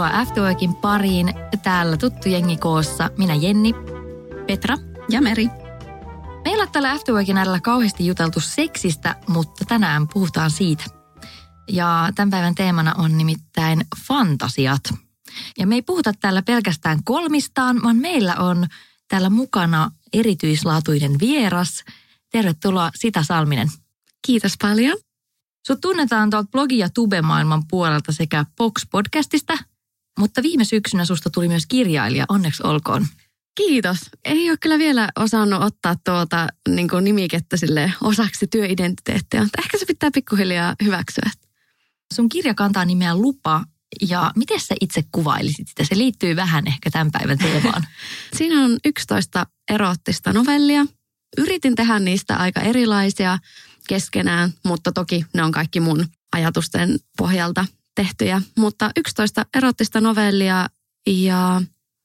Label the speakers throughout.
Speaker 1: Tervetuloa Afterworkin pariin. Täällä tuttu jengi koossa. Minä Jenni, Petra ja Meri. Meillä on täällä Afterworkin äärellä kauheasti juteltu seksistä, mutta tänään puhutaan siitä. Ja tämän päivän teemana on nimittäin fantasiat. Ja me ei puhuta täällä pelkästään kolmistaan, vaan meillä on täällä mukana erityislaatuinen vieras. Tervetuloa Sita Salminen.
Speaker 2: Kiitos paljon.
Speaker 1: Sut tunnetaan tuolta blogi- ja tube-maailman puolelta sekä Box-podcastista, mutta viime syksynä susta tuli myös kirjailija, onneksi olkoon.
Speaker 2: Kiitos. Ei ole kyllä vielä osannut ottaa tuota niin kuin nimikettä sille osaksi työidentiteettiä, mutta ehkä se pitää pikkuhiljaa hyväksyä.
Speaker 1: Sun kirja kantaa nimeä Lupa, ja miten sä itse kuvailisit sitä? Se liittyy vähän ehkä tämän päivän teemaan.
Speaker 2: Siinä on 11 eroottista novellia. Yritin tehdä niistä aika erilaisia keskenään, mutta toki ne on kaikki mun ajatusten pohjalta tehtyjä. Mutta 11 erottista novellia ja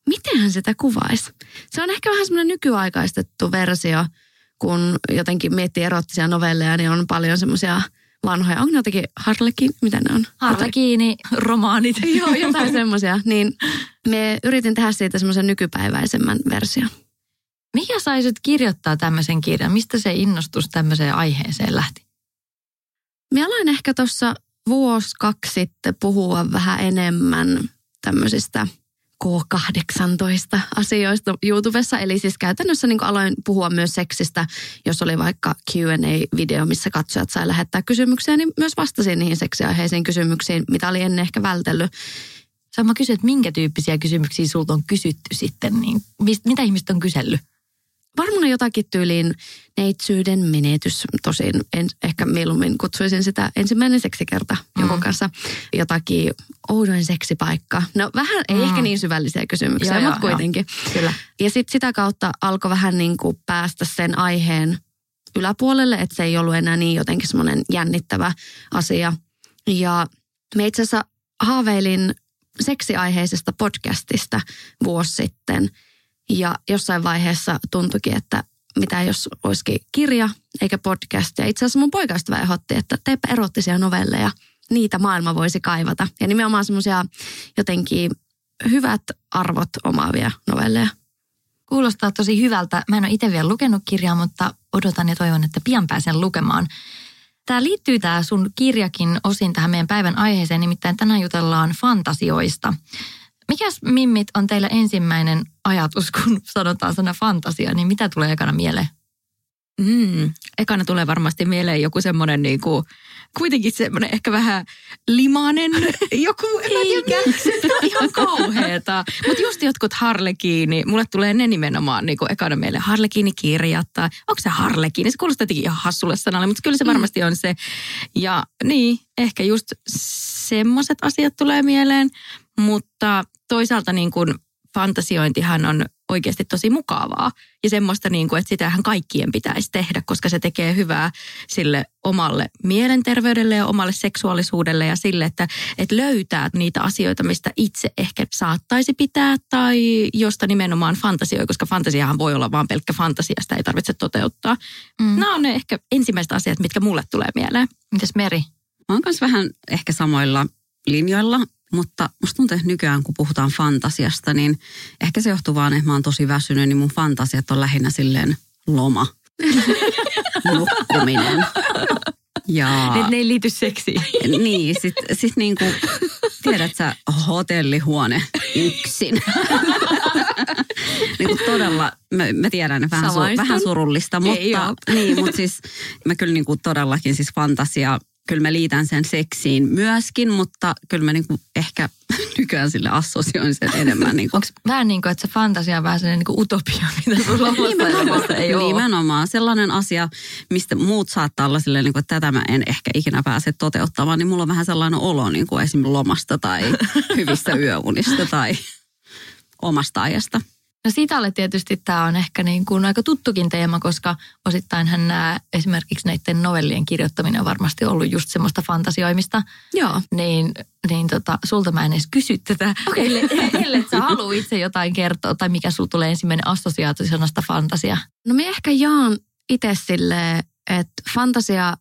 Speaker 2: mitenhän sitä kuvaisi? Se on ehkä vähän semmoinen nykyaikaistettu versio, kun jotenkin miettii erottisia novelleja, niin on paljon semmoisia vanhoja. Onko ne jotenkin Harlekin? Mitä ne on?
Speaker 1: Harlekiini, romaanit.
Speaker 2: Joo, jotain semmoisia. Niin me yritin tehdä siitä semmoisen nykypäiväisemmän version.
Speaker 1: Mikä saisit kirjoittaa tämmöisen kirjan? Mistä se innostus tämmöiseen aiheeseen lähti?
Speaker 2: Mä aloin ehkä tuossa vuosi kaksi sitten puhua vähän enemmän tämmöisistä K18 asioista YouTubessa. Eli siis käytännössä niin aloin puhua myös seksistä, jos oli vaikka Q&A-video, missä katsojat sai lähettää kysymyksiä, niin myös vastasin niihin seksiaiheisiin kysymyksiin, mitä oli ennen ehkä vältellyt.
Speaker 1: Sä mä kysyn, että minkä tyyppisiä kysymyksiä sulta on kysytty sitten, niin mitä ihmiset on kysellyt?
Speaker 2: Varmaan jotakin tyyliin neitsyyden menetys. Tosin en, ehkä mieluummin kutsuisin sitä ensimmäinen seksikerta mm. jonkun kanssa. Jotakin oudoin seksipaikka. No vähän, ei mm. ehkä niin syvällisiä kysymyksiä, mutta kuitenkin.
Speaker 1: Jo. Kyllä.
Speaker 2: Ja sitten sitä kautta alkoi vähän niin kuin päästä sen aiheen yläpuolelle, että se ei ollut enää niin jotenkin semmoinen jännittävä asia. Ja me itse asiassa haaveilin seksiaiheisesta podcastista vuosi sitten – ja jossain vaiheessa tuntuikin, että mitä jos olisikin kirja eikä podcast. Ja itse asiassa mun poikaystävä ehdotti, että teepä erottisia novelleja. Niitä maailma voisi kaivata. Ja nimenomaan semmoisia jotenkin hyvät arvot omaavia novelleja.
Speaker 1: Kuulostaa tosi hyvältä. Mä en ole itse vielä lukenut kirjaa, mutta odotan ja toivon, että pian pääsen lukemaan. Tämä liittyy tämä sun kirjakin osin tähän meidän päivän aiheeseen, nimittäin tänään jutellaan fantasioista. Mikäs mimmit on teillä ensimmäinen ajatus, kun sanotaan sana fantasia, niin mitä tulee ekana mieleen?
Speaker 3: Mm, ekana tulee varmasti mieleen joku semmoinen niin kuin, kuitenkin semmoinen ehkä vähän limanen joku,
Speaker 1: Eikä.
Speaker 3: Se on ihan kauheeta. Mutta just jotkut harlekiini, mulle tulee ne nimenomaan niin kuin ekana mieleen. Harlekiini-kirjat tai onko se harlekiini? Se kuulostaa jotenkin ihan hassulle sanalle, mutta kyllä se mm. varmasti on se. Ja niin, ehkä just semmoiset asiat tulee mieleen, mutta toisaalta niin kuin fantasiointihan on oikeasti tosi mukavaa. Ja semmoista, niin kuin, että sitähän kaikkien pitäisi tehdä, koska se tekee hyvää sille omalle mielenterveydelle ja omalle seksuaalisuudelle ja sille, että, että löytää niitä asioita, mistä itse ehkä saattaisi pitää tai josta nimenomaan fantasioi, koska fantasiahan voi olla vain pelkkä fantasia, sitä ei tarvitse toteuttaa. Mm. Nämä on ne ehkä ensimmäiset asiat, mitkä mulle tulee mieleen.
Speaker 1: Mitäs Meri?
Speaker 4: Mä oon kanssa vähän ehkä samoilla linjoilla. Mutta musta tuntuu, että nykyään kun puhutaan fantasiasta, niin ehkä se johtuu vaan, että mä oon tosi väsynyt, niin mun fantasiat on lähinnä silleen loma. Nukkuminen.
Speaker 1: Ja... Ne, ne ei liity seksiin.
Speaker 4: Niin, sit, sit niinku, tiedät sä, hotellihuone yksin. niin kuin todella, mä, mä tiedän, että vähän, su, vähän surullista, mutta, niin, mutta siis mä kyllä niin kuin todellakin siis fantasia kyllä mä liitän sen seksiin myöskin, mutta kyllä mä niinku ehkä nykyään sille assosioin sen enemmän. Niinku.
Speaker 1: Onko vähän niin kuin, että se fantasia on vähän sellainen niin utopia, mitä sulla omassa ei ole?
Speaker 4: Nimenomaan. Sellainen asia, mistä muut saattaa olla silleen, niin kuin, että tätä mä en ehkä ikinä pääse toteuttamaan, niin mulla on vähän sellainen olo niin kuin esimerkiksi lomasta tai hyvistä yöunista tai omasta ajasta.
Speaker 1: No Sitalle tietysti tämä on ehkä niin kuin aika tuttukin teema, koska osittain hän nämä esimerkiksi näiden novellien kirjoittaminen on varmasti ollut just semmoista fantasioimista.
Speaker 2: Joo.
Speaker 1: Niin, niin tota, sulta mä en edes kysy tätä, okay. ellei, ellei sä halua itse jotain kertoa, tai mikä sulla tulee ensimmäinen assosiaatio sanasta fantasia.
Speaker 2: No me ehkä jaan itse silleen, että fantasia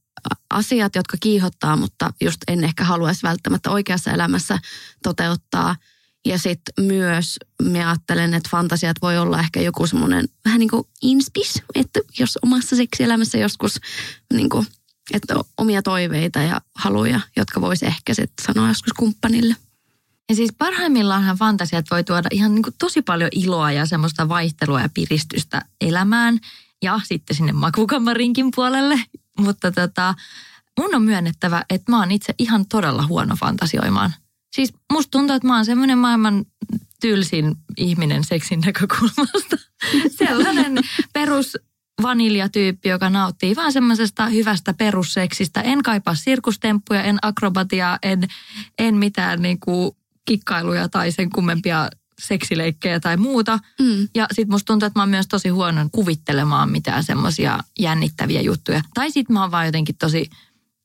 Speaker 2: asiat, jotka kiihottaa, mutta just en ehkä haluaisi välttämättä oikeassa elämässä toteuttaa – ja sitten myös mä ajattelen, että fantasiat voi olla ehkä joku semmoinen vähän niin kuin inspis, että jos omassa seksielämässä joskus niin kuin, että omia toiveita ja haluja, jotka voisi ehkä sitten sanoa joskus kumppanille.
Speaker 1: Ja siis parhaimmillaanhan fantasiat voi tuoda ihan niin kuin tosi paljon iloa ja semmoista vaihtelua ja piristystä elämään ja sitten sinne makukamarinkin puolelle. Mutta tota, mun on myönnettävä, että mä oon itse ihan todella huono fantasioimaan. Siis musta tuntuu, että mä oon semmoinen maailman tylsin ihminen seksin näkökulmasta. Sellainen perus vaniljatyyppi, joka nauttii vaan semmoisesta hyvästä perusseksistä. En kaipaa sirkustemppuja, en akrobatiaa, en, en mitään niinku kikkailuja tai sen kummempia seksileikkejä tai muuta. Mm. Ja sit musta tuntuu, että mä oon myös tosi huono kuvittelemaan mitään semmoisia jännittäviä juttuja. Tai sit mä oon vaan jotenkin tosi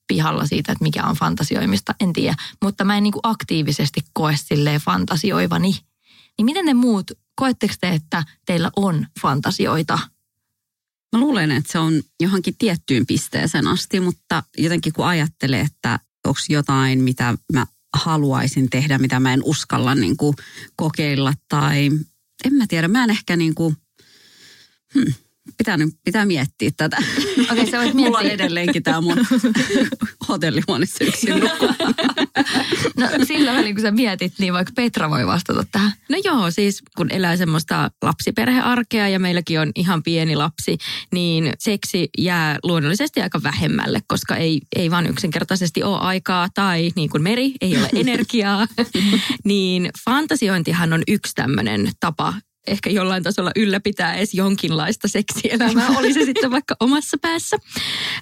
Speaker 1: pihalla siitä, että mikä on fantasioimista, en tiedä. Mutta mä en niin kuin aktiivisesti koe silleen fantasioivani. Niin miten ne muut, koetteko te, että teillä on fantasioita?
Speaker 4: Mä luulen, että se on johonkin tiettyyn pisteeseen asti, mutta jotenkin kun ajattelee, että onko jotain, mitä mä haluaisin tehdä, mitä mä en uskalla niin kuin kokeilla tai en mä tiedä, mä en ehkä niin kuin, hmm, pitää, pitää miettiä tätä.
Speaker 1: Okei, okay, sä voit miettiä.
Speaker 4: Mulla on edelleenkin tämä mun hotellihuoneessa yksin
Speaker 1: No sillä välin, kun sä mietit, niin vaikka Petra voi vastata tähän.
Speaker 3: No joo, siis kun elää semmoista lapsiperhearkea ja meilläkin on ihan pieni lapsi, niin seksi jää luonnollisesti aika vähemmälle, koska ei, ei vaan yksinkertaisesti ole aikaa tai niin kuin meri, ei ole energiaa. niin fantasiointihan on yksi tämmöinen tapa ehkä jollain tasolla ylläpitää edes jonkinlaista seksielämää, oli se sitten vaikka omassa päässä.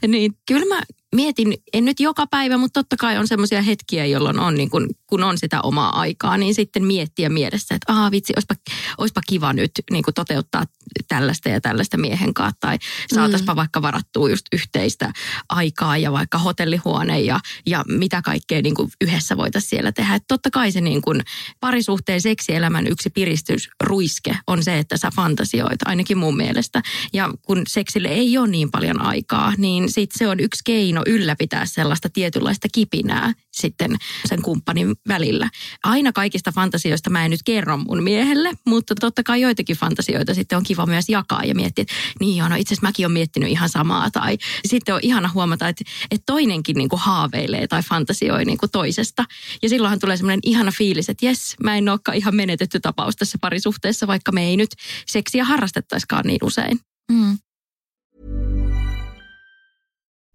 Speaker 3: Niin kyllä mä mietin, en nyt joka päivä, mutta totta kai on semmoisia hetkiä, jolloin on, niin kun, kun on sitä omaa aikaa, niin sitten miettiä mielessä, että aah vitsi, olisipa, olisipa kiva nyt niin toteuttaa tällaista ja tällaista miehen kanssa, tai saataispa mm. vaikka varattua just yhteistä aikaa ja vaikka hotellihuone ja, ja mitä kaikkea niin kuin yhdessä voitaisiin siellä tehdä. Että totta kai se niin kuin parisuhteen seksielämän yksi piristysruiske on se, että sä fantasioit, ainakin mun mielestä. Ja kun seksille ei ole niin paljon aikaa, niin sit se on yksi keino ylläpitää sellaista tietynlaista kipinää sitten sen kumppanin välillä. Aina kaikista fantasioista mä en nyt kerro mun miehelle, mutta totta kai joitakin fantasioita sitten on kiva myös jakaa ja miettiä, että niin joo, no itse asiassa mäkin olen miettinyt ihan samaa. Tai sitten on ihana huomata, että, että toinenkin niin kuin haaveilee tai fantasioi niin kuin toisesta. Ja silloinhan tulee semmoinen ihana fiilis, että jes, mä en olekaan ihan menetetty tapaus tässä parisuhteessa, vaikka me ei nyt seksiä harrastettaiskaan niin usein. Mm.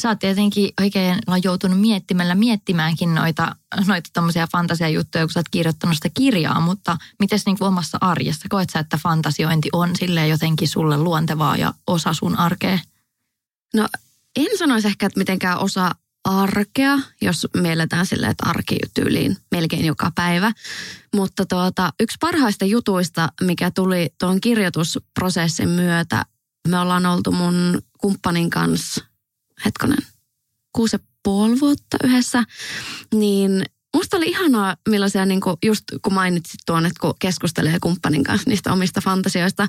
Speaker 1: Sä oot tietenkin oikein no, joutunut miettimällä miettimäänkin noita, noita tommosia fantasiajuttuja, kun sä oot kirjoittanut sitä kirjaa, mutta miten niin omassa arjessa? Koet sä, että fantasiointi on sille jotenkin sulle luontevaa ja osa sun arkea?
Speaker 2: No en sanoisi ehkä, että mitenkään osa arkea, jos mielletään silleen, että arki tyyliin melkein joka päivä. Mutta tuota, yksi parhaista jutuista, mikä tuli tuon kirjoitusprosessin myötä, me ollaan oltu mun kumppanin kanssa, hetkonen, kuusi puoli vuotta yhdessä, niin Musta oli ihanaa, millaisia, niin kuin just kun mainitsit tuon, että kun keskustelee kumppanin kanssa niistä omista fantasioista,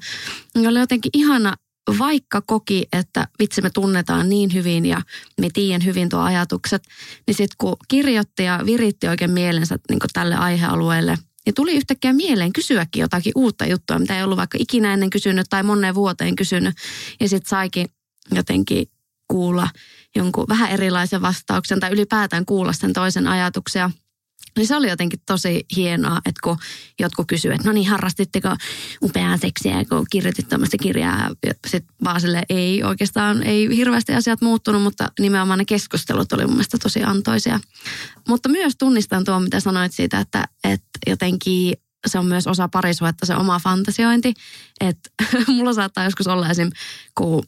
Speaker 2: niin oli jotenkin ihana vaikka koki, että vitsi me tunnetaan niin hyvin ja me tiedän hyvin tuo ajatukset, niin sitten kun kirjoitti ja viritti oikein mielensä niin tälle aihealueelle, niin tuli yhtäkkiä mieleen kysyäkin jotakin uutta juttua, mitä ei ollut vaikka ikinä ennen kysynyt tai moneen vuoteen kysynyt. Ja sitten saikin jotenkin kuulla jonkun vähän erilaisen vastauksen tai ylipäätään kuulla sen toisen ajatuksia – niin se oli jotenkin tosi hienoa, että kun jotkut kysyivät, että no niin, harrastitteko upeaa seksiä, kun kirjoitit tämmöistä kirjaa. Sitten vaan sille ei oikeastaan, ei hirveästi asiat muuttunut, mutta nimenomaan ne keskustelut oli mun mielestä tosi antoisia. Mutta myös tunnistan tuo, mitä sanoit siitä, että, että jotenkin se on myös osa parisuhetta, se oma fantasiointi. Että mulla saattaa joskus olla esim. kun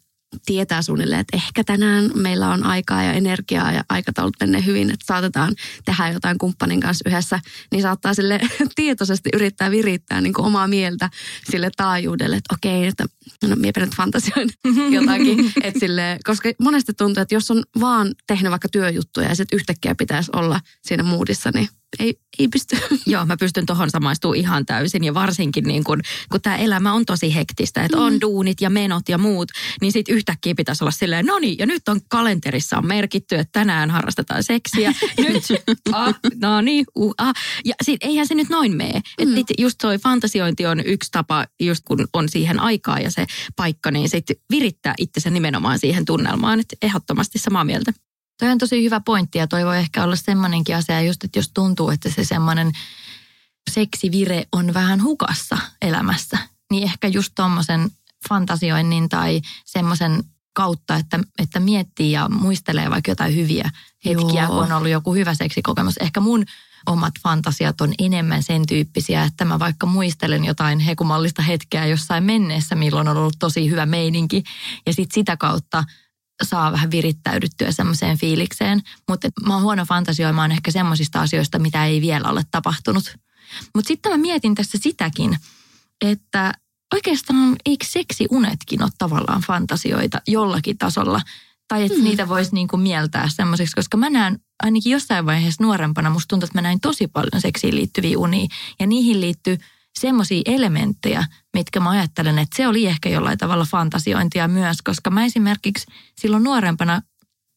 Speaker 2: tietää suunnilleen, että ehkä tänään meillä on aikaa ja energiaa ja aikataulut menee hyvin, että saatetaan tehdä jotain kumppanin kanssa yhdessä, niin saattaa sille tietoisesti yrittää virittää niin kuin omaa mieltä sille taajuudelle, että okei, että no minä nyt fantasioin jotakin, että sille, koska monesti tuntuu, että jos on vaan tehnyt vaikka työjuttuja ja sitten yhtäkkiä pitäisi olla siinä moodissa, niin ei, ei pysty.
Speaker 3: Joo, mä pystyn tuohon samaistumaan ihan täysin ja varsinkin niin kun, kun tämä elämä on tosi hektistä, että mm. on duunit ja menot ja muut, niin sitten yhtäkkiä pitäisi olla silleen, no niin, ja nyt on kalenterissa on merkitty, että tänään harrastetaan seksiä, nyt, ah, no niin, uh, ah. Ja sit eihän se nyt noin mene. Mm. Että just toi fantasiointi on yksi tapa, just kun on siihen aikaa ja se paikka, niin sitten virittää itsensä nimenomaan siihen tunnelmaan, että ehdottomasti samaa mieltä.
Speaker 1: Toi on tosi hyvä pointti ja toi voi ehkä olla semmoinenkin asia just, että jos tuntuu, että se semmoinen seksivire on vähän hukassa elämässä, niin ehkä just tuommoisen fantasioinnin tai semmoisen kautta, että, että miettii ja muistelee vaikka jotain hyviä hetkiä, Joo. kun on ollut joku hyvä seksikokemus. Ehkä mun omat fantasiat on enemmän sen tyyppisiä, että mä vaikka muistelen jotain hekumallista hetkeä jossain menneessä, milloin on ollut tosi hyvä meininki. Ja sitten sitä kautta saa vähän virittäydyttyä semmoiseen fiilikseen. Mutta mä oon huono fantasioimaan ehkä semmoisista asioista, mitä ei vielä ole tapahtunut. Mutta sitten mä mietin tässä sitäkin, että oikeastaan eikö seksiunetkin ole tavallaan fantasioita jollakin tasolla? Tai että mm. niitä voisi niinku mieltää semmoisiksi, koska mä näen ainakin jossain vaiheessa nuorempana, musta tuntuu, että mä näin tosi paljon seksiin liittyviä unia. Ja niihin liittyy semmoisia elementtejä, mitkä mä ajattelen, että se oli ehkä jollain tavalla fantasiointia myös, koska mä esimerkiksi silloin nuorempana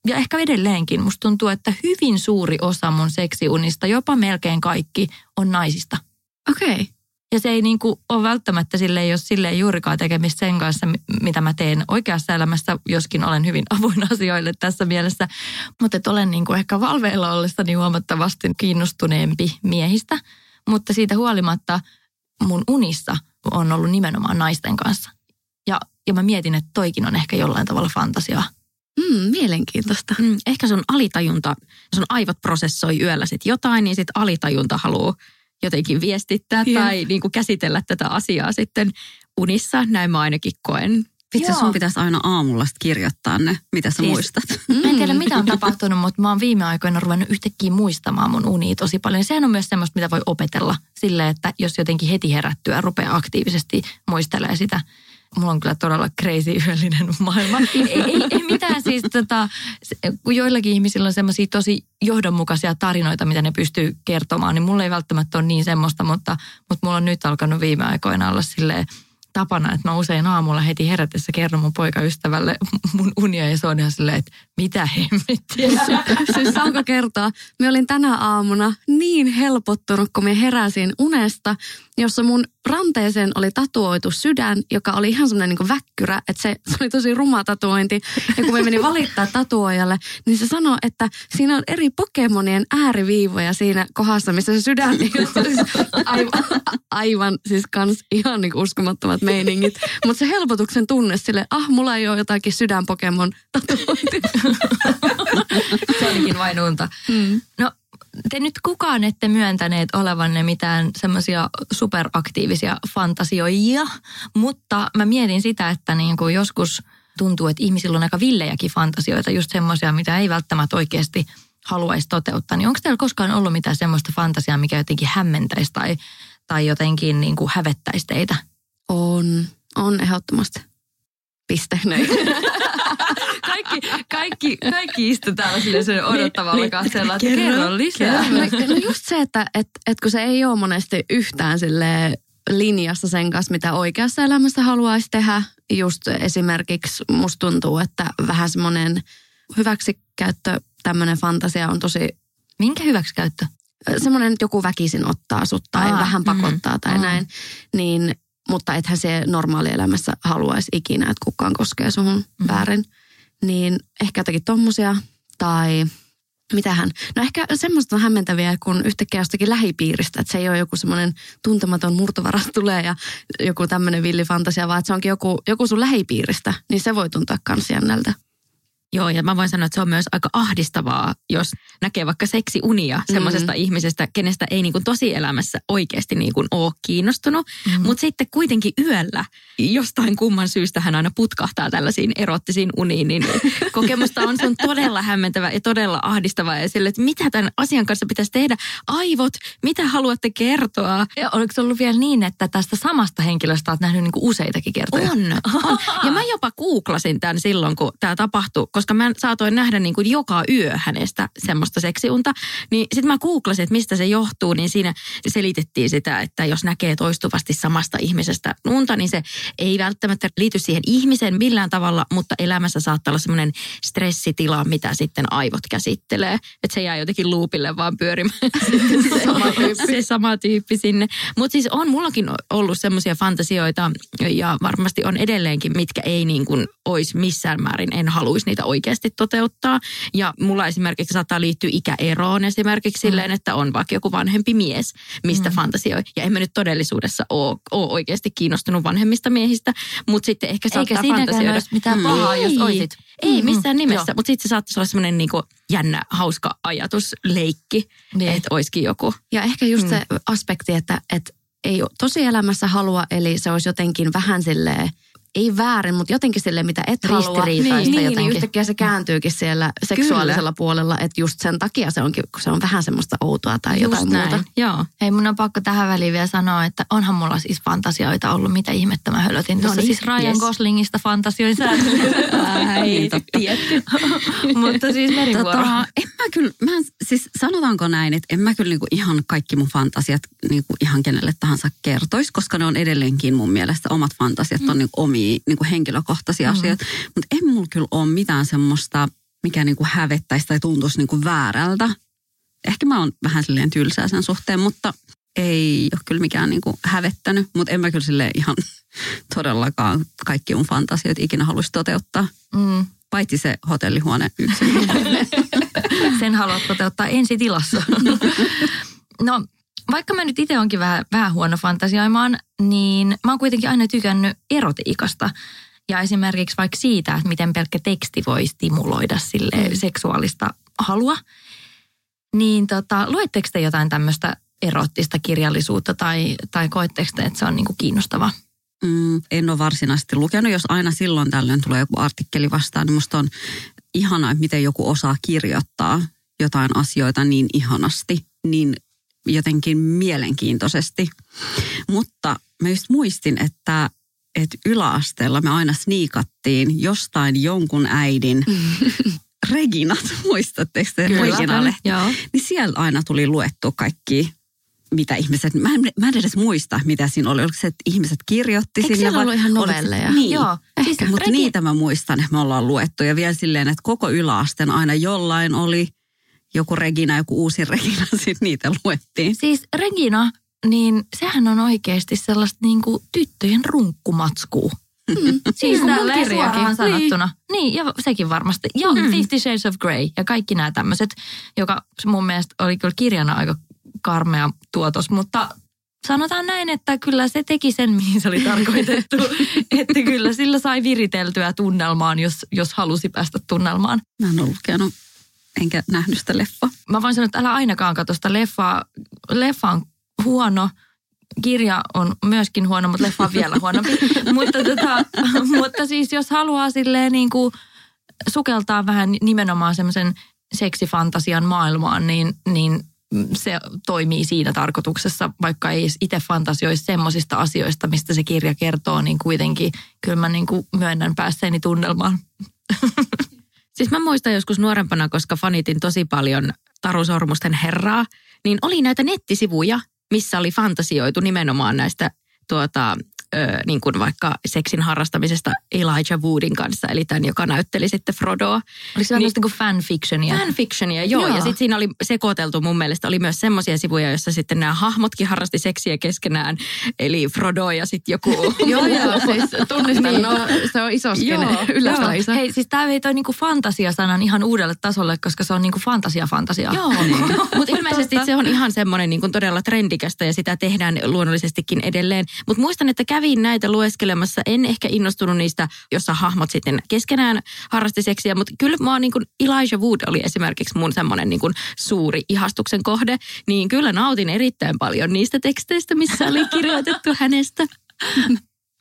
Speaker 1: ja ehkä edelleenkin musta tuntuu, että hyvin suuri osa mun seksiunista, jopa melkein kaikki, on naisista.
Speaker 2: Okei. Okay.
Speaker 1: Ja se ei niin kuin ole välttämättä sille, jos sille ei juurikaan tekemistä sen kanssa, mitä mä teen oikeassa elämässä, joskin olen hyvin avoin asioille tässä mielessä. Mutta että olen niin kuin ehkä valveilla ollessani huomattavasti kiinnostuneempi miehistä. Mutta siitä huolimatta mun unissa on ollut nimenomaan naisten kanssa. Ja, ja mä mietin, että toikin on ehkä jollain tavalla fantasiaa.
Speaker 2: Mm, mielenkiintoista. Mm,
Speaker 3: ehkä sun alitajunta, sun aivot prosessoi yöllä sit jotain, niin sit alitajunta haluaa jotenkin viestittää yeah. tai niin kuin käsitellä tätä asiaa sitten unissa. Näin mä ainakin koen.
Speaker 4: Vitsi, sun pitäisi aina aamulla kirjoittaa ne, mitä sä siis, muistat.
Speaker 1: Mä en tiedä, mitä on tapahtunut, mutta mä oon viime aikoina ruvennut yhtäkkiä muistamaan mun unia tosi paljon. Sehän on myös semmoista, mitä voi opetella sille, että jos jotenkin heti herättyä rupeaa aktiivisesti muistelee sitä. Mulla on kyllä todella crazy yöllinen maailma. ei, ei, ei mitään siis, tota, kun joillakin ihmisillä on semmoisia tosi johdonmukaisia tarinoita, mitä ne pystyy kertomaan, niin mulla ei välttämättä ole niin semmoista, mutta, mutta mulla on nyt alkanut viime aikoina olla silleen, tapana, että mä usein aamulla heti herätessä kerron mun poikaystävälle mun unia ja se on ihan silleen, että mitä hemmettiä.
Speaker 2: siis saanko kertoa, me olin tänä aamuna niin helpottunut, kun me heräsin unesta, jossa mun ranteeseen oli tatuoitu sydän, joka oli ihan semmoinen niin väkkyrä, että se, se oli tosi ruma tatuointi. Ja kun me meni valittaa tatuojalle, niin se sanoi, että siinä on eri Pokemonien ääriviivoja siinä kohdassa, missä se sydän niin siis aivan, aivan siis kans ihan niin uskomattomat meiningit. Mutta se helpotuksen tunne sille, ah, mulla ei ole jotakin sydän Pokemon tatuointi.
Speaker 1: se olikin vain unta. Mm. No te nyt kukaan ette myöntäneet olevanne mitään semmoisia superaktiivisia fantasioijia, mutta mä mietin sitä, että niin kuin joskus tuntuu, että ihmisillä on aika villejäkin fantasioita, just semmoisia, mitä ei välttämättä oikeasti haluaisi toteuttaa. Niin onko teillä koskaan ollut mitään semmoista fantasiaa, mikä jotenkin hämmentäisi tai, tai jotenkin niin kuin hävettäisi teitä?
Speaker 2: On, on ehdottomasti. Piste.
Speaker 1: kaikki, kaikki, kaikki istu täällä sille odottavalla niin, katseella, että kerro, kerro lisää.
Speaker 2: Kerro. No just se, että et, et kun se ei ole monesti yhtään sille linjassa sen kanssa, mitä oikeassa elämässä haluaisi tehdä. Just esimerkiksi musta tuntuu, että vähän semmoinen hyväksikäyttö, tämmöinen fantasia on tosi...
Speaker 1: Minkä hyväksikäyttö?
Speaker 2: Semmoinen, että joku väkisin ottaa sut tai Aa, vähän pakottaa mm, tai mm. näin. Niin mutta ethän se normaalielämässä haluaisi ikinä, että kukaan koskee suhun mm. väärin. Niin ehkä jotakin tommosia tai mitähän. No ehkä semmoista on hämmentäviä, kun yhtäkkiä jostakin lähipiiristä, että se ei ole joku semmoinen tuntematon murtovara tulee ja joku tämmöinen villifantasia, vaan että se onkin joku, joku sun lähipiiristä, niin se voi tuntua kans jännältä.
Speaker 3: Joo, ja mä voin sanoa, että se on myös aika ahdistavaa, jos näkee vaikka seksiunia mm. semmoisesta ihmisestä, kenestä ei niin kuin tosielämässä oikeasti niin kuin ole kiinnostunut. Mm. Mutta sitten kuitenkin yöllä jostain kumman syystä hän aina putkahtaa tällaisiin erottisiin uniin, niin kokemusta on, se on todella hämmentävä ja todella ahdistavaa. Ja sille, että mitä tämän asian kanssa pitäisi tehdä? Aivot, mitä haluatte kertoa?
Speaker 1: Ja oliko se ollut vielä niin, että tästä samasta henkilöstä olet nähnyt niin kuin useitakin kertoja?
Speaker 3: On, on. Ja mä jopa googlasin tämän silloin, kun tämä tapahtui, koska mä saatoin nähdä niin kuin joka yö hänestä semmoista seksiunta. Niin sitten mä googlasin, että mistä se johtuu, niin siinä selitettiin sitä, että jos näkee toistuvasti samasta ihmisestä unta, niin se ei välttämättä liity siihen ihmiseen millään tavalla, mutta elämässä saattaa olla semmoinen stressitila, mitä sitten aivot käsittelee. Että se jää jotenkin luupille vaan pyörimään se, sama tyyppi. se sama tyyppi sinne. Mutta siis on mullakin ollut semmoisia fantasioita ja varmasti on edelleenkin, mitkä ei niin kuin olisi missään määrin, en haluaisi niitä oikeasti toteuttaa. Ja mulla esimerkiksi saattaa liittyä ikäeroon esimerkiksi mm. silleen, että on vaikka joku vanhempi mies, mistä mm. fantasioi. Ja en mä nyt todellisuudessa ole, ole oikeasti kiinnostunut vanhemmista miehistä, mutta sitten ehkä saattaa
Speaker 1: Eikä fantasioida. Eikä mitään mm. pahaa, mm. jos oisit.
Speaker 3: Ei missään nimessä, mutta sitten se saattaisi olla semmoinen niinku jännä, hauska ajatusleikki, niin. että olisikin joku.
Speaker 2: Ja ehkä just mm. se aspekti, että, että ei tosielämässä halua, eli se olisi jotenkin vähän silleen ei väärin, mutta jotenkin sille, mitä et halua. Niin, niin, jotenkin. niin, yhtäkkiä se kääntyykin siellä seksuaalisella Kyllä. puolella, että just sen takia se onkin, kun se on vähän semmoista outoa tai just jotain näin. muuta.
Speaker 1: Joo. Hei, mun on pakko tähän väliin vielä sanoa, että onhan mulla siis fantasioita ollut, mitä ihmettä mä hölötin. No niin, siis Ryan yes. Goslingista fantasioin
Speaker 4: Ei,
Speaker 1: Mutta siis merivuoro. Tota,
Speaker 4: en mä kyllä, mä, siis sanotaanko näin, että en mä kyllä niinku ihan kaikki mun fantasiat niinku ihan kenelle tahansa kertoisi, koska ne on edelleenkin mun mielestä omat fantasiat on mm. niinku omia omia niin kuin henkilökohtaisia mm-hmm. asioita. Mutta ei mulla kyllä ole mitään semmoista, mikä niin kuin hävettäisi tai tuntuisi niin kuin väärältä. Ehkä mä oon vähän silleen tylsää sen suhteen, mutta ei ole kyllä mikään niin kuin hävettänyt. Mutta en mä kyllä sille ihan todellakaan kaikki mun fantasiat ikinä haluaisi toteuttaa. Mm. Paitsi se hotellihuone yksin.
Speaker 1: Sen haluat toteuttaa ensi tilassa. no vaikka mä nyt itse onkin vähän, vähän huono fantasioimaan, niin mä oon kuitenkin aina tykännyt erotiikasta. Ja esimerkiksi vaikka siitä, että miten pelkkä teksti voi stimuloida sille mm. seksuaalista halua. Niin tota, luetteko te jotain tämmöistä erottista kirjallisuutta tai, tai koetteko te, että se on niinku kiinnostavaa?
Speaker 4: Mm, en ole varsinaisesti lukenut. Jos aina silloin tällöin tulee joku artikkeli vastaan, niin musta on ihanaa, miten joku osaa kirjoittaa jotain asioita niin ihanasti, niin jotenkin mielenkiintoisesti. Mutta mä just muistin, että että yläasteella me aina sniikattiin jostain jonkun äidin Reginat, muistatteko te Reginalle? Niin siellä aina tuli luettu kaikki mitä ihmiset, mä en, mä en edes muista, mitä siinä oli. Oliko se, että ihmiset kirjoitti
Speaker 2: Eikö
Speaker 4: sinne?
Speaker 2: Eikö ollut ihan novelleja?
Speaker 4: Niin, Joo. Ehkä, siis mutta Regi... niitä mä muistan, että me ollaan luettu. Ja vielä silleen, että koko yläasteen aina jollain oli – joku Regina, joku uusi Regina, sitten niitä luettiin.
Speaker 1: Siis Regina, niin sehän on oikeasti sellaista niin kuin tyttöjen runkkumatskua. Mm. Siis tälleen suoraan sanottuna. Niin. niin, ja sekin varmasti. Ja mm. Fifty Shades of Grey ja kaikki nämä tämmöiset, joka mun mielestä oli kyllä kirjana aika karmea tuotos, mutta sanotaan näin, että kyllä se teki sen, mihin se oli tarkoitettu. että kyllä sillä sai viriteltyä tunnelmaan, jos, jos halusi päästä tunnelmaan.
Speaker 4: Mä en ole lukenut enkä nähnyt sitä leffa.
Speaker 1: Mä voin sanoa, että älä ainakaan katso sitä leffaa. Leffa on huono, kirja on myöskin huono, mutta leffa on vielä huonompi. mutta, tota, mutta siis jos haluaa silleen niin kuin sukeltaa vähän nimenomaan semmoisen seksifantasian maailmaan, niin, niin se toimii siinä tarkoituksessa, vaikka ei itse fantasioisi semmoisista asioista, mistä se kirja kertoo, niin kuitenkin kyllä mä niin kuin myönnän päässeeni tunnelmaan.
Speaker 3: Siis mä muistan joskus nuorempana, koska fanitin tosi paljon Taru Sormusten herraa, niin oli näitä nettisivuja, missä oli fantasioitu nimenomaan näistä tuota, ö, niin kuin vaikka seksin harrastamisesta Elijah Woodin kanssa, eli tämän, joka näytteli sitten Frodoa.
Speaker 1: Oliko se niin, kuin fanfictionia?
Speaker 3: Fanfictionia, joo. joo. Ja sitten siinä oli sekoiteltu mun mielestä, oli myös semmoisia sivuja, joissa sitten nämä hahmotkin harrasti seksiä keskenään, eli Frodo ja sitten joku...
Speaker 2: joo, joo, siis tunnistan, niin. no, se on iso skene, yllättävän iso.
Speaker 1: Hei, siis tämä vei toi niinku fantasia-sanan ihan uudelle tasolle, koska se on niinku fantasia-fantasia.
Speaker 3: Joo, niin. mutta ilmeisesti se on ihan semmoinen niinku todella trendikästä ja sitä tehdään luonnollisestikin edelleen. Mutta muistan, että kävin näitä lueskelemassa. En ehkä innostunut niistä, jossa hahmot sitten keskenään harrasti seksiä, mutta kyllä mä niin kuin Elijah Wood oli esimerkiksi mun semmoinen niin kuin suuri ihastuksen kohde. Niin kyllä nautin erittäin paljon niistä teksteistä, missä oli kirjoitettu hänestä.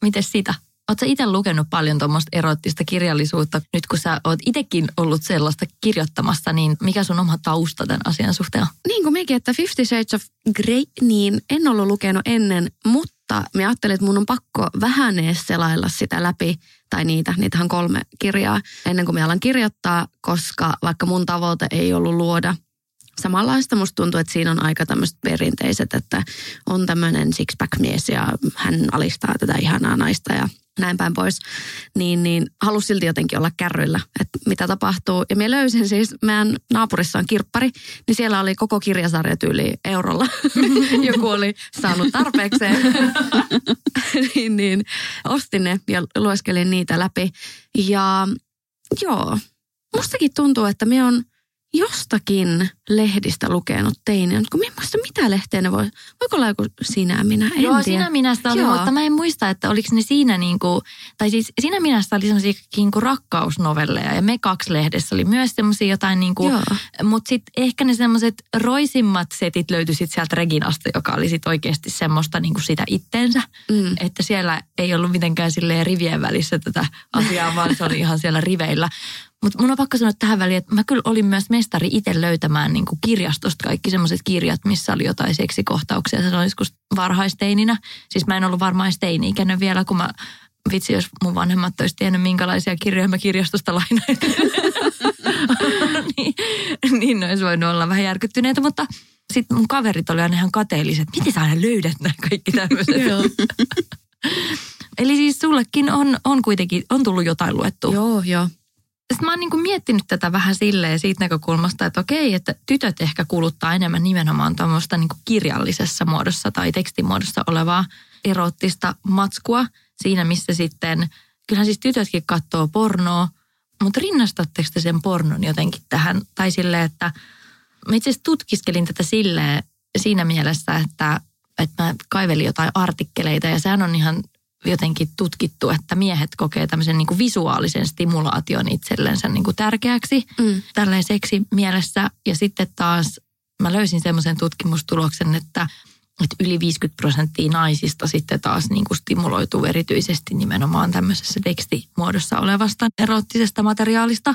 Speaker 1: Miten sitä? Oletko itse lukenut paljon tuommoista erottista kirjallisuutta? Nyt kun sä oot itsekin ollut sellaista kirjoittamassa, niin mikä sun oma tausta tämän asian suhteen on?
Speaker 2: Niin kuin mekin, että Fifty Shades of Grey, niin en ollut lukenut ennen, mutta mutta mä ajattelin, että mun on pakko vähän edes selailla sitä läpi, tai niitä, niitähän kolme kirjaa, ennen kuin mä alan kirjoittaa, koska vaikka mun tavoite ei ollut luoda samanlaista, musta tuntuu, että siinä on aika tämmöiset perinteiset, että on tämmöinen six-pack-mies ja hän alistaa tätä ihanaa naista ja näin päin pois, niin, niin halusin silti jotenkin olla kärryillä, että mitä tapahtuu. Ja minä löysin siis, meidän naapurissa on kirppari, niin siellä oli koko kirjasarja tyyli eurolla. Joku oli saanut tarpeekseen. niin, niin, ostin ne ja lueskelin niitä läpi. Ja joo, mustakin tuntuu, että me on jostakin lehdistä lukenut teini, mutta kun muista mitä lehteä ne voi, voiko olla joku sinä minä, en
Speaker 1: Joo,
Speaker 2: tiedä.
Speaker 1: sinä minästä oli, Joo. mutta mä en muista, että oliko ne siinä niin kuin, tai siis sinä minästä oli sellaisia niin kuin rakkausnovelleja ja me kaksi lehdessä oli myös semmoisia jotain niin kuin, mutta sitten ehkä ne semmoiset roisimmat setit löytyi sitten sieltä Reginasta, joka oli sitten oikeasti semmoista niin kuin sitä itteensä, mm. että siellä ei ollut mitenkään silleen rivien välissä tätä asiaa, vaan se oli ihan siellä riveillä. Mutta mun on pakko sanoa tähän väliin, että mä kyllä olin myös mestari itse löytämään niin kuin kirjastosta kaikki semmoiset kirjat, missä oli jotain seksikohtauksia. Se oli joskus varhaisteininä. Siis mä en ollut varmaan teini-ikäinen vielä, kun mä vitsi, jos mun vanhemmat olisi tiennyt, minkälaisia kirjoja mä kirjastosta lainain. niin, niin ne olisi voinut olla vähän järkyttyneitä, mutta sitten mun kaverit oli aina ihan kateelliset. Miten sä aina löydät nämä kaikki tämmöiset? Eli siis sullekin on, on kuitenkin, on tullut jotain luettua.
Speaker 2: Joo, joo.
Speaker 1: Sitten mä oon niin miettinyt tätä vähän silleen siitä näkökulmasta, että okei, että tytöt ehkä kuluttaa enemmän nimenomaan tuommoista niin kirjallisessa muodossa tai tekstimuodossa olevaa erottista matskua siinä, missä sitten, kyllähän siis tytötkin katsoo pornoa, mutta rinnastatteko te sen pornon jotenkin tähän? Tai silleen, että mä itse asiassa tutkiskelin tätä silleen siinä mielessä, että, että mä kaivelin jotain artikkeleita ja sehän on ihan jotenkin tutkittu, että miehet kokee tämmöisen niin kuin visuaalisen stimulaation itsellensä niin kuin tärkeäksi mm. tälleen seksi mielessä. Ja sitten taas mä löysin semmoisen tutkimustuloksen, että, että yli 50 prosenttia naisista sitten taas niin kuin stimuloituu erityisesti nimenomaan tämmöisessä tekstimuodossa olevasta erottisesta materiaalista.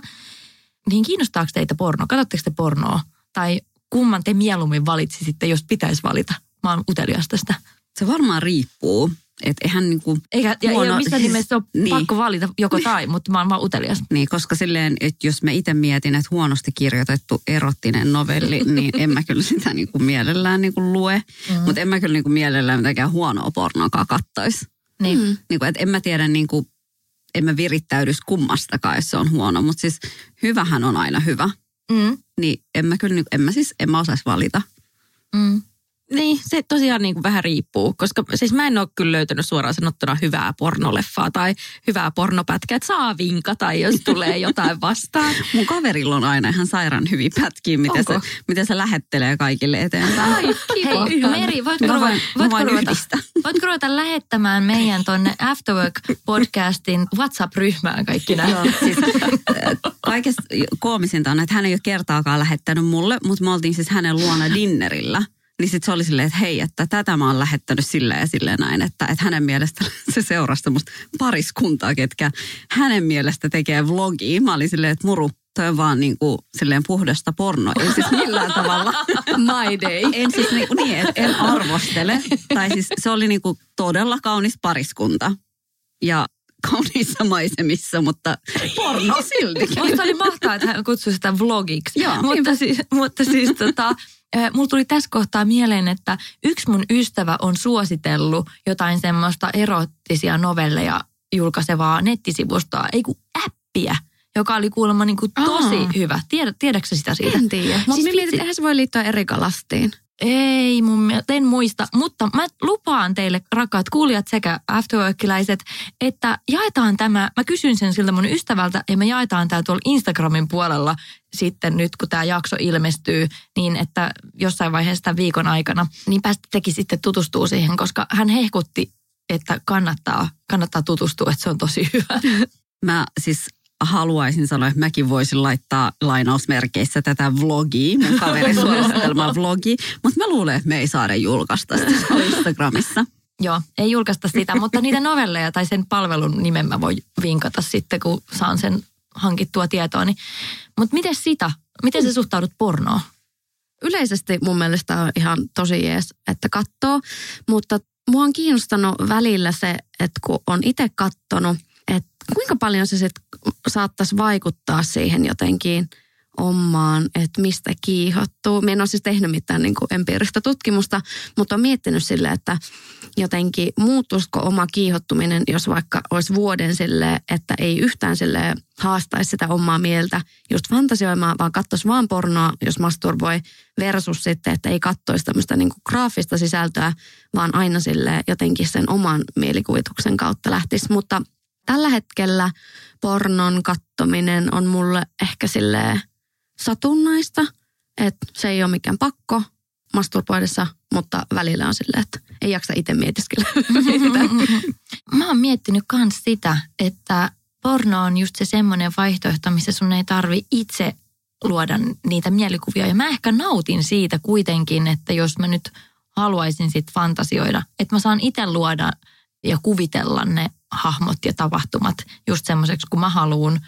Speaker 1: Niin kiinnostaako teitä porno? Katsotteko te pornoa? Tai kumman te mieluummin valitsisitte, jos pitäisi valita? Mä oon utelias tästä.
Speaker 4: Se varmaan riippuu. Että eihän niinku
Speaker 1: Eikä, ja huono, ei missään nimessä ole niin. pakko valita joko tai, mutta mä oon vaan utelias.
Speaker 4: Niin, koska silleen, että jos mä itse mietin, että huonosti kirjoitettu erottinen novelli, niin en mä kyllä sitä niinku mielellään niinku lue. Mm. Mutta en mä kyllä niinku mielellään mitenkään huonoa pornoakaan kattoisi. Niin. Mm. Niinku, että en mä tiedä, niinku, en mä virittäydys kummastakaan, jos se on huono. Mutta siis hyvähän on aina hyvä. Mm. Niin en mä kyllä, en mä siis, en mä osaisi valita.
Speaker 1: Mm.
Speaker 3: Niin, se tosiaan niin kuin vähän riippuu, koska siis mä en ole kyllä löytänyt suoraan sanottuna hyvää pornoleffaa tai hyvää pornopätkää, että saa vinkata, jos tulee jotain vastaan.
Speaker 4: Mun kaverilla on aina ihan sairaan hyvin pätkiä, miten se, miten se lähettelee kaikille eteenpäin.
Speaker 3: Ai, kiva.
Speaker 1: Hei, Meri, voitko, ruveta,
Speaker 4: voin-
Speaker 1: voitko,
Speaker 4: voin
Speaker 1: ruveta, voitko ruveta lähettämään meidän tonne Afterwork-podcastin WhatsApp-ryhmään kaikki nämä?
Speaker 4: Siis, äh, kaikesta koomisinta on, että hän ei ole kertaakaan lähettänyt mulle, mutta me oltiin siis hänen luona dinnerillä. Niin sitten se oli silleen, että hei, että tätä mä oon lähettänyt silleen ja silleen näin, että, että hänen mielestä se seurasi semmoista pariskuntaa, ketkä hänen mielestä tekee vlogia. Mä olin silleen, että muru, toi on vaan niin kuin, silleen puhdasta porno. Ei siis millään tavalla.
Speaker 2: My day.
Speaker 4: En siis niin, niin et en arvostele. Tai siis se oli niin kuin todella kaunis pariskunta. Ja kauniissa maisemissa, mutta porno siltikin.
Speaker 1: Musta oli mahtavaa, että hän kutsui sitä vlogiksi.
Speaker 4: Joo,
Speaker 1: mutta, siis, mutta siis tota, mulla tuli tässä kohtaa mieleen, että yksi mun ystävä on suositellut jotain semmoista erottisia novelleja julkaisevaa nettisivustoa, ei kun appia, joka oli kuulemma niin kuin tosi
Speaker 2: Aa.
Speaker 1: hyvä. Tiedät, tiedätkö sitä siitä?
Speaker 2: En tiedä. Mutta
Speaker 1: Siis
Speaker 2: mietin, eihän se voi liittyä Erika Lastiin.
Speaker 1: Ei mun mielestä, en muista, mutta mä lupaan teille rakkaat kuulijat sekä afterworkiläiset, että jaetaan tämä, mä kysyn sen siltä mun ystävältä ja me jaetaan tämä tuolla Instagramin puolella sitten nyt kun tämä jakso ilmestyy, niin että jossain vaiheessa tämän viikon aikana, niin päästä teki sitten tutustuu siihen, koska hän hehkutti, että kannattaa, kannattaa tutustua, että se on tosi hyvä.
Speaker 4: Mä siis haluaisin sanoa, että mäkin voisin laittaa lainausmerkeissä tätä vlogia, mun kaverin suosittelema vlogi, mutta mä luulen, että me ei saada julkaista sitä Instagramissa.
Speaker 1: Joo, ei julkaista sitä, mutta niitä novelleja tai sen palvelun nimen mä voin vinkata sitten, kun saan sen hankittua tietoa. Mutta miten sitä? Miten sä suhtaudut pornoon?
Speaker 2: Yleisesti mun mielestä on ihan tosi jees, että katsoo, mutta mua on kiinnostanut välillä se, että kun on itse kattonut, kuinka paljon se sitten saattaisi vaikuttaa siihen jotenkin omaan, että mistä kiihottuu. Mä en ole siis tehnyt mitään niin kuin empiiristä tutkimusta, mutta on miettinyt sille, että jotenkin muuttuisiko oma kiihottuminen, jos vaikka olisi vuoden sille, että ei yhtään sille haastaisi sitä omaa mieltä just fantasioimaan, vaan katsoisi vaan pornoa, jos masturboi, versus sitten, että ei katsoisi tämmöistä niin kuin graafista sisältöä, vaan aina sille jotenkin sen oman mielikuvituksen kautta lähtisi. Mutta tällä hetkellä pornon kattominen on mulle ehkä sille satunnaista, että se ei ole mikään pakko masturboidessa, mutta välillä on silleen, että ei jaksa itse mietiskellä.
Speaker 1: Mä oon miettinyt myös sitä, että porno on just se semmoinen vaihtoehto, missä sun ei tarvi itse luoda niitä mielikuvia. Ja mä ehkä nautin siitä kuitenkin, että jos mä nyt haluaisin sit fantasioida, että mä saan itse luoda ja kuvitella ne hahmot ja tapahtumat just semmoiseksi, kun mä haluan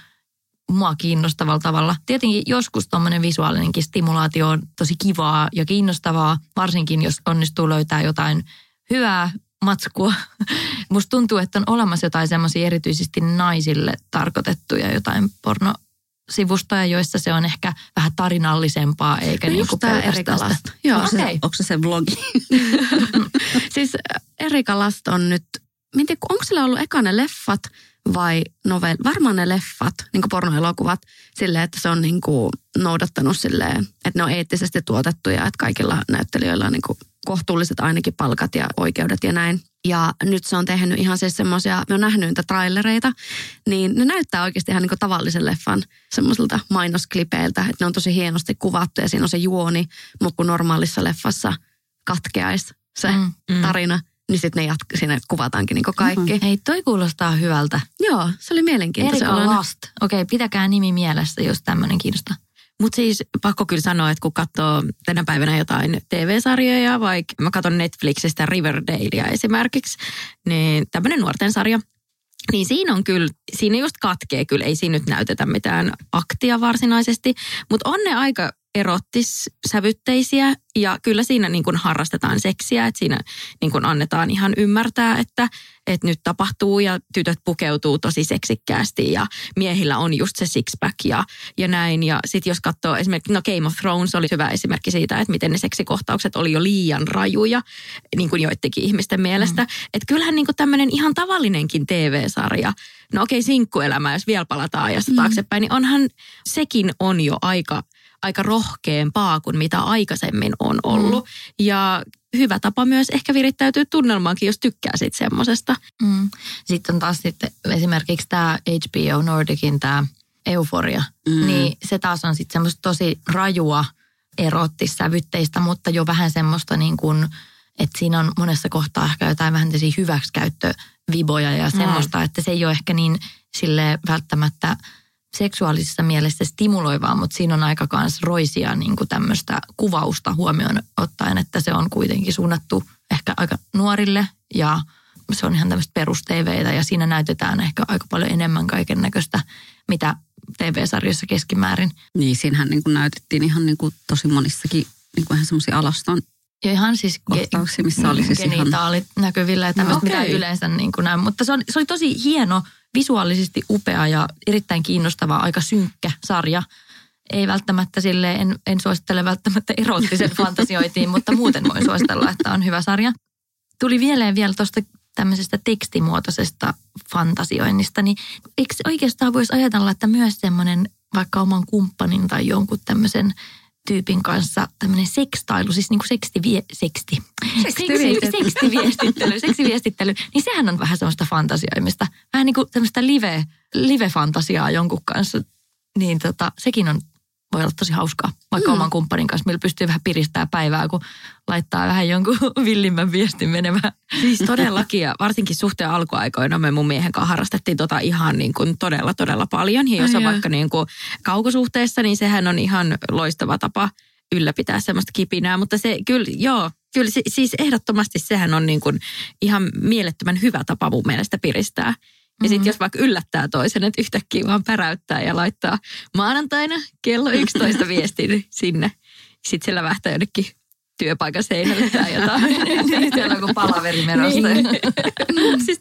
Speaker 1: mua kiinnostavalla tavalla. Tietenkin joskus tuommoinen visuaalinenkin stimulaatio on tosi kivaa ja kiinnostavaa, varsinkin jos onnistuu löytää jotain hyvää matskua. Musta tuntuu, että on olemassa jotain semmoisia erityisesti naisille tarkoitettuja jotain pornosivustoja, joissa se on ehkä vähän tarinallisempaa, eikä
Speaker 2: No
Speaker 1: niin kuin
Speaker 2: tää
Speaker 1: pelkästään sitä.
Speaker 2: Last. Joo,
Speaker 4: Onko se, onko se se vlogi?
Speaker 2: siis äh, Erika Last on nyt, tiedä, onko sillä ollut eka ne leffat vai novel, varmaan ne leffat, niin kuin pornoelokuvat, silleen, että se on niin kuin noudattanut silleen, että ne on eettisesti tuotettuja, että kaikilla näyttelijöillä on niin kuin kohtuulliset ainakin palkat ja oikeudet ja näin. Ja nyt se on tehnyt ihan siis semmoisia, me on nähnyt niitä trailereita, niin ne näyttää oikeasti ihan niin kuin tavallisen leffan semmoisilta mainosklipeiltä, että ne on tosi hienosti kuvattu ja siinä on se juoni, mutta kun normaalissa leffassa katkeaisi se
Speaker 1: Mm, mm.
Speaker 2: tarina, niin sitten ne jatk- siinä kuvataankin niin kaikki.
Speaker 1: Hei, toi kuulostaa hyvältä.
Speaker 2: Joo, se oli mielenkiintoinen.
Speaker 1: Erika Last. Okei, pitäkää nimi mielessä, jos tämmöinen kiinnostaa.
Speaker 3: Mutta siis pakko kyllä sanoa, että kun katsoo tänä päivänä jotain TV-sarjoja, vaikka mä katson Netflixistä Riverdalea esimerkiksi, niin tämmöinen nuorten sarja, niin siinä on kyllä, siinä just katkee kyllä, ei siinä nyt näytetä mitään aktia varsinaisesti, mutta on ne aika erottissävytteisiä ja kyllä siinä niin kuin harrastetaan seksiä, että siinä niin kuin annetaan ihan ymmärtää, että, että nyt tapahtuu ja tytöt pukeutuu tosi seksikkäästi ja miehillä on just se six-pack ja, ja näin. Ja sitten jos katsoo esimerkiksi, no Game of Thrones oli hyvä esimerkki siitä, että miten ne seksikohtaukset oli jo liian rajuja, niin kuin joidenkin ihmisten mielestä. Mm. Että kyllähän niin kuin tämmöinen ihan tavallinenkin TV-sarja, no okei sinkkuelämä, jos vielä palataan ajasta mm. taaksepäin, niin onhan sekin on jo aika aika rohkeampaa kuin mitä aikaisemmin on ollut. Mm. Ja hyvä tapa myös ehkä virittäytyy tunnelmaankin, jos tykkää siitä semmoisesta.
Speaker 1: Mm. Sitten on taas sitten esimerkiksi tämä HBO Nordicin tämä Euforia, mm. niin se taas on sitten semmoista tosi rajua erottissävytteistä, mutta jo vähän semmoista niin kuin, että siinä on monessa kohtaa ehkä jotain vähän hyväksikäyttöviboja ja semmoista, mm. että se ei ole ehkä niin sille välttämättä seksuaalisessa mielessä stimuloivaa, mutta siinä on aika kans roisia niin tämmöistä kuvausta huomioon ottaen, että se on kuitenkin suunnattu ehkä aika nuorille ja se on ihan tämmöistä perusteveitä ja siinä näytetään ehkä aika paljon enemmän kaiken näköistä, mitä TV-sarjoissa keskimäärin.
Speaker 4: Niin, siinähän niin näytettiin ihan niin tosi monissakin niin ihan semmoisia alaston
Speaker 1: ja ihan siis
Speaker 4: kohtauksia, missä oli siis
Speaker 1: genitaalit ihan... näkyvillä ja tämmöistä, no, okay. mitä yleensä niin kuin näin. Mutta se, on, se oli tosi hieno, visuaalisesti upea ja erittäin kiinnostava, aika synkkä sarja. Ei välttämättä sille en, en suosittele välttämättä erottisen fantasioitiin, mutta muuten voin suositella, että on hyvä sarja. Tuli mieleen vielä tuosta tämmöisestä tekstimuotoisesta fantasioinnista, niin eikö oikeastaan voisi ajatella, että myös semmoinen vaikka oman kumppanin tai jonkun tämmöisen tyypin kanssa tämmöinen sekstailu, siis niin kuin sekstivie, seksti, sekstiviestittely. sekstiviestittely, seksiviestittely, niin sehän on vähän semmoista fantasioimista. Vähän niin kuin tämmöistä live, live-fantasiaa jonkun kanssa. Niin tota, sekin on voi olla tosi hauskaa, vaikka mm. oman kumppanin kanssa, millä pystyy vähän piristää päivää, kun laittaa vähän jonkun villimmän viestin menemään.
Speaker 3: Siis todellakin, ja varsinkin suhteen alkuaikoina me mun miehen kanssa harrastettiin tota ihan niin kuin todella, todella paljon. Ja jos on vaikka niin kuin kaukosuhteessa, niin sehän on ihan loistava tapa ylläpitää semmoista kipinää. Mutta se kyllä, joo, kyllä siis ehdottomasti sehän on niin kuin ihan mielettömän hyvä tapa mun mielestä piristää. Ja sitten mm-hmm. jos vaikka yllättää toisen, että yhtäkkiä vaan päräyttää ja laittaa maanantaina kello 11 viestin sinne. Sitten siellä vähtää jonnekin työpaikan seinälle tai jotain.
Speaker 1: niin, siellä on kuin palaveri menosta.
Speaker 3: niin. siis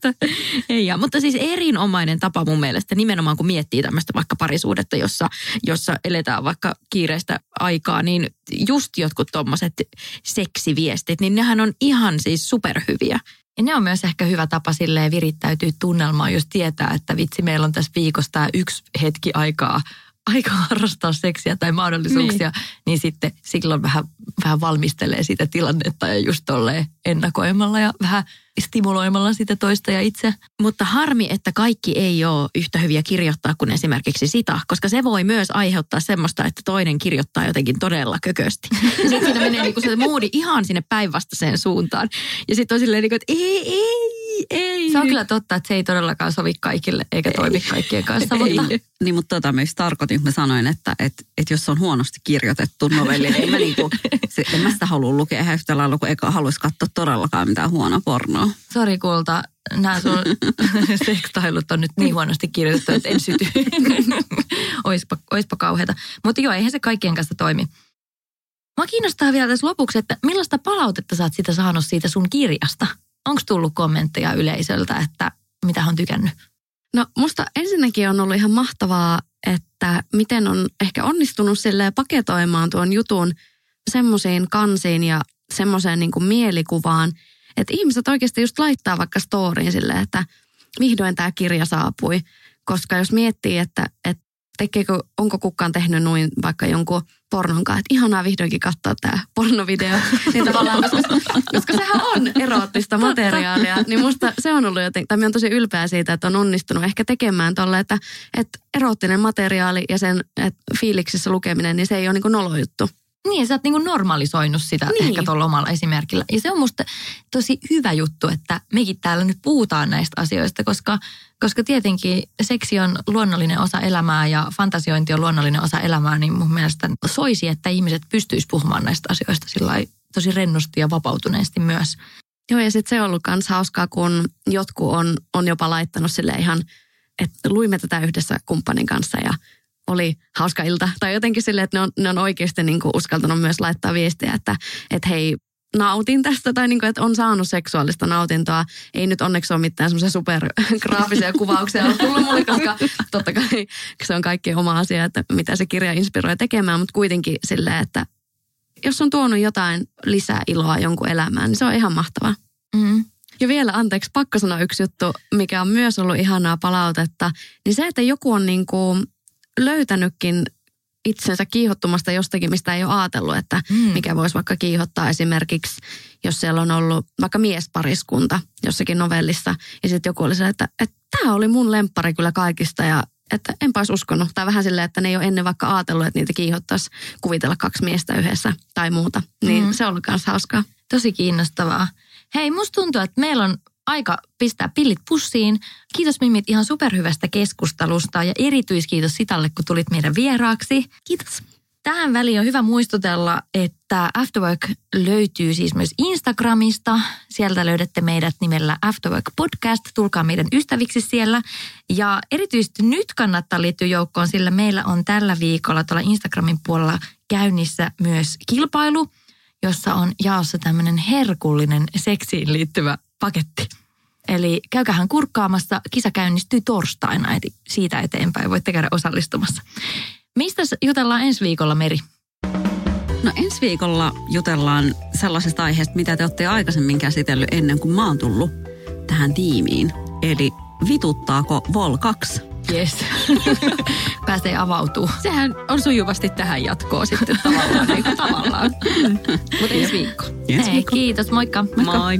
Speaker 3: ei, mutta siis erinomainen tapa mun mielestä nimenomaan kun miettii tämmöistä vaikka parisuudetta, jossa, jossa eletään vaikka kiireistä aikaa, niin just jotkut tommoset seksiviestit, niin nehän on ihan siis superhyviä.
Speaker 1: Ja ne on myös ehkä hyvä tapa silleen virittäytyä tunnelmaan, jos tietää, että vitsi, meillä on tässä viikossa tämä yksi hetki aikaa aika harrastaa seksiä tai mahdollisuuksia, niin, niin sitten silloin vähän, vähän valmistelee sitä tilannetta ja just tolleen ennakoimalla ja vähän stimuloimalla sitä toista ja itse.
Speaker 3: Mutta harmi, että kaikki ei ole yhtä hyviä kirjoittaa kuin esimerkiksi sitä, koska se voi myös aiheuttaa semmoista, että toinen kirjoittaa jotenkin todella kökösti. Sitten siinä menee niinku se moodi ihan sinne päinvastaiseen suuntaan. Ja sitten on silleen, niinku, että ei, ei, ei.
Speaker 1: Se on kyllä totta, että se ei todellakaan sovi kaikille eikä toimi kaikkien kanssa. ei. Mutta...
Speaker 4: Niin, mutta tota myös tarkoitin, kun mä sanoin, että, että, että jos on huonosti kirjoitettu novelli, niin en mä, niinku, se, en mä sitä halua lukea ihan yhtä lailla, kun eikä haluaisi katsoa todellakaan mitään huonoa pornoa.
Speaker 1: Sori kulta, nämä sun sektailut on nyt niin huonosti kirjoitettu, että en syty. oispa, oispa kauheata. Mutta joo, eihän se kaikkien kanssa toimi. Mä kiinnostaa vielä tässä lopuksi, että millaista palautetta sä oot sitä saanut siitä sun kirjasta? Onko tullut kommentteja yleisöltä, että mitä on tykännyt?
Speaker 2: No musta ensinnäkin on ollut ihan mahtavaa, että miten on ehkä onnistunut sille paketoimaan tuon jutun semmoisiin kansiin ja semmoiseen niin mielikuvaan, että ihmiset oikeasti just laittaa vaikka storiin silleen, että vihdoin tämä kirja saapui. Koska jos miettii, että, että tekeekö, onko kukaan tehnyt noin vaikka jonkun pornonkaan, että ihanaa vihdoinkin katsoa tämä pornovideo, niin tavallaan, koska, koska sehän on eroottista materiaalia, niin musta se on ollut jotenkin, tai on tosi ylpeä siitä, että on onnistunut ehkä tekemään tolle, että, että eroottinen materiaali ja sen että fiiliksissä lukeminen, niin se ei ole niin nolo juttu.
Speaker 1: Niin, sä oot niinku normalisoinut sitä niin. ehkä tuolla omalla esimerkillä. Ja se on musta tosi hyvä juttu, että mekin täällä nyt puhutaan näistä asioista, koska, koska tietenkin seksi on luonnollinen osa elämää ja fantasiointi on luonnollinen osa elämää, niin mun mielestä soisi, että ihmiset pystyis puhumaan näistä asioista sillä tosi rennosti ja vapautuneesti myös.
Speaker 2: Joo, ja sitten se on ollut myös hauskaa, kun jotkut on, on jopa laittanut sille ihan, että luimme tätä yhdessä kumppanin kanssa ja oli hauska ilta. Tai jotenkin silleen, että ne on, ne on oikeasti niin kuin uskaltanut myös laittaa viestiä, että, että hei, nautin tästä tai niin kuin, että on saanut seksuaalista nautintoa. Ei nyt onneksi ole mitään semmoisia supergraafisia kuvauksia ollut tullut mulle, koska totta kai se on kaikki oma asia, että mitä se kirja inspiroi tekemään, mutta kuitenkin silleen, että jos on tuonut jotain lisää iloa jonkun elämään, niin se on ihan mahtavaa. Mm. Ja vielä anteeksi, pakko sanoa yksi juttu, mikä on myös ollut ihanaa palautetta, niin se, että joku on niin kuin löytänytkin itsensä kiihottumasta jostakin, mistä ei ole ajatellut, että mm. mikä voisi vaikka kiihottaa esimerkiksi, jos siellä on ollut vaikka miespariskunta jossakin novellissa. Ja sitten joku oli se, että, että tämä oli mun lemppari kyllä kaikista ja että enpä olisi uskonut. Tai vähän silleen, että ne ei ole ennen vaikka ajatellut, että niitä kiihottaisi kuvitella kaksi miestä yhdessä tai muuta. Niin mm. se on ollut myös hauskaa.
Speaker 1: Tosi kiinnostavaa. Hei, musta tuntuu, että meillä on aika pistää pillit pussiin. Kiitos Mimit ihan superhyvästä keskustelusta ja erityiskiitos Sitalle, kun tulit meidän vieraaksi.
Speaker 2: Kiitos.
Speaker 1: Tähän väliin on hyvä muistutella, että Afterwork löytyy siis myös Instagramista. Sieltä löydätte meidät nimellä Afterwork Podcast. Tulkaa meidän ystäviksi siellä. Ja erityisesti nyt kannattaa liittyä joukkoon, sillä meillä on tällä viikolla tuolla Instagramin puolella käynnissä myös kilpailu, jossa on jaossa tämmöinen herkullinen seksiin liittyvä paketti. Eli käykähän kurkkaamassa. Kisa käynnistyy torstaina, eli siitä eteenpäin voitte käydä osallistumassa. Mistä jutellaan ensi viikolla, Meri?
Speaker 4: No ensi viikolla jutellaan sellaisesta aiheesta, mitä te olette aikaisemmin käsitellyt ennen kuin mä oon tullut tähän tiimiin. Eli vituttaako Vol 2?
Speaker 1: Yes. Pääsee avautuu.
Speaker 3: Sehän on sujuvasti tähän jatkoon sitten tavallaan. niin tavallaan. Mutta ensi viikko.
Speaker 4: Ensi
Speaker 1: Hei,
Speaker 4: viikko.
Speaker 1: kiitos. Moikka. Moikka.
Speaker 3: Moi.